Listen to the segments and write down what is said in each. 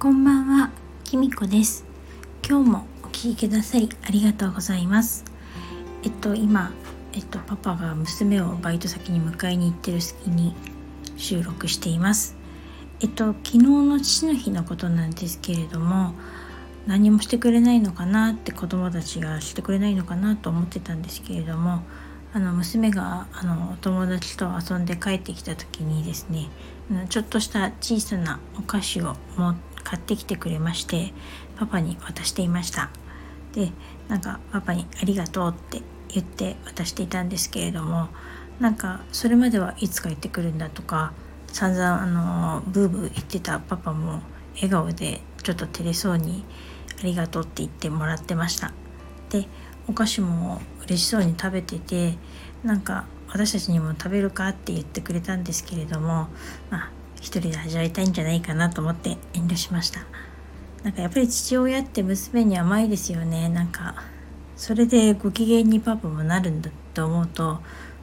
こんばんは、きみこです。今日もお聞きくださりありがとうございます。えっと今えっとパパが娘をバイト先に迎えに行ってる隙に収録しています。えっと昨日の父の日のことなんですけれども、何もしてくれないのかなって子供たちがしてくれないのかなと思ってたんですけれども。あの娘があのお友達と遊んで帰ってきた時にですねちょっとした小さなお菓子をも買ってきてくれましてパパに渡していました。でなんかパパに「ありがとう」って言って渡していたんですけれどもなんかそれまではいつ帰ってくるんだとか散々あのブーブー言ってたパパも笑顔でちょっと照れそうに「ありがとう」って言ってもらってました。でお菓子も嬉しそうに食べててなんか私たちにも食べるかって言ってくれたんですけれどもまあ一人で味わいたいんじゃないかなと思って遠慮しました。なんかやっぱり父親って娘に甘いですよね。なんかそれでご機嫌にパパもなるんだと思うと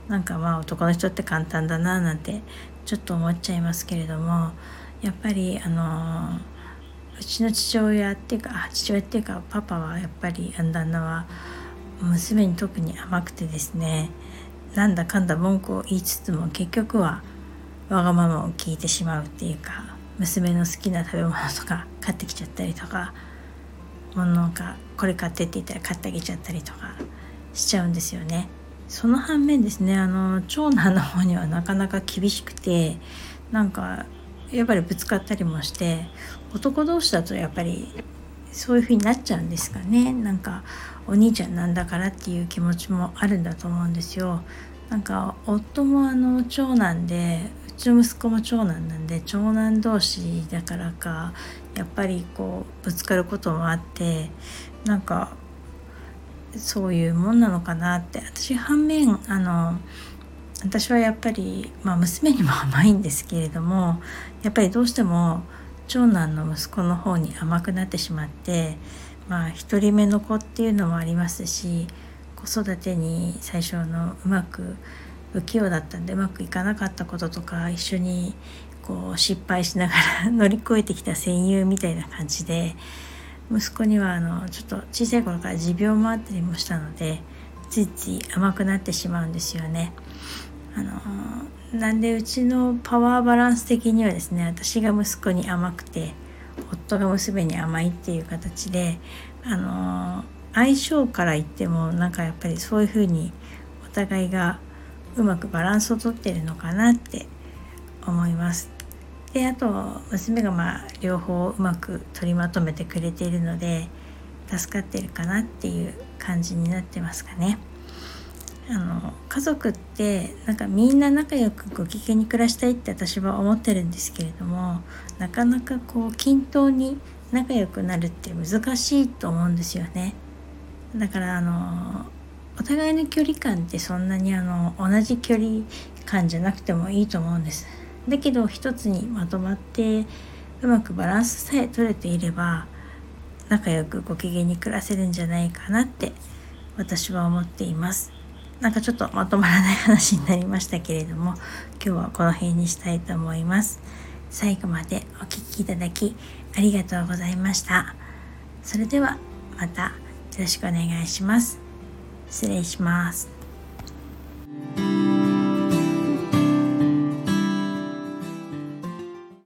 なんかまあ男の人って簡単だななんてちょっと思っちゃいますけれどもやっぱりあのうちの父親っていうか父親っていうかパパはやっぱり旦那は娘に特に甘くてですねなんだかんだ文句を言いつつも結局はわがままを聞いてしまうっていうか娘の好きな食べ物とか買ってきちゃったりとか物がこれ買ってって言ったら買ってあげちゃったりとかしちゃうんですよね。その反面ですねあの長男の方にはなかなか厳しくてなんかやっぱりぶつかったりもして男同士だとやっぱりそういう風になっちゃうんですかねなんかお兄ちゃんなんだからっていう気持ちもあるんだと思うんですよなんか夫もあの長男でちの息子も長男なんで長男同士だからかやっぱりこうぶつかることもあってなんかそういうもんなのかなって。私反面あの私はやっぱり、まあ、娘にも甘いんですけれどもやっぱりどうしても長男の息子の方に甘くなってしまってまあ1人目の子っていうのもありますし子育てに最初のうまく不器用だったんでうまくいかなかったこととか一緒にこう失敗しながら乗り越えてきた戦友みたいな感じで息子にはあのちょっと小さい頃から持病もあったりもしたのでついつい甘くなってしまうんですよね。あのなんでうちのパワーバランス的にはですね私が息子に甘くて夫が娘に甘いっていう形であの相性から言ってもなんかやっぱりそういうふうにお互いがうまくバランスをとってるのかなって思います。であと娘がまあ両方うまく取りまとめてくれているので助かってるかなっていう感じになってますかね。あの家族ってなんかみんな仲良くご機嫌に暮らしたいって私は思ってるんですけれどもなかなかこう均等に仲良くなるって難しいと思うんですよね。だからあのお互いの距離感ってそんなにあの同じ距離感じゃなくてもいいと思うんです。だけど一つにまとまってうまくバランスさえ取れていれば仲良くご機嫌に暮らせるんじゃないかなって私は思っています。なんかちょっとまとまらない話になりましたけれども今日はこの辺にしたいと思います。最後までお聴きいただきありがとうございました。それではまたよろしくお願いします。失礼します。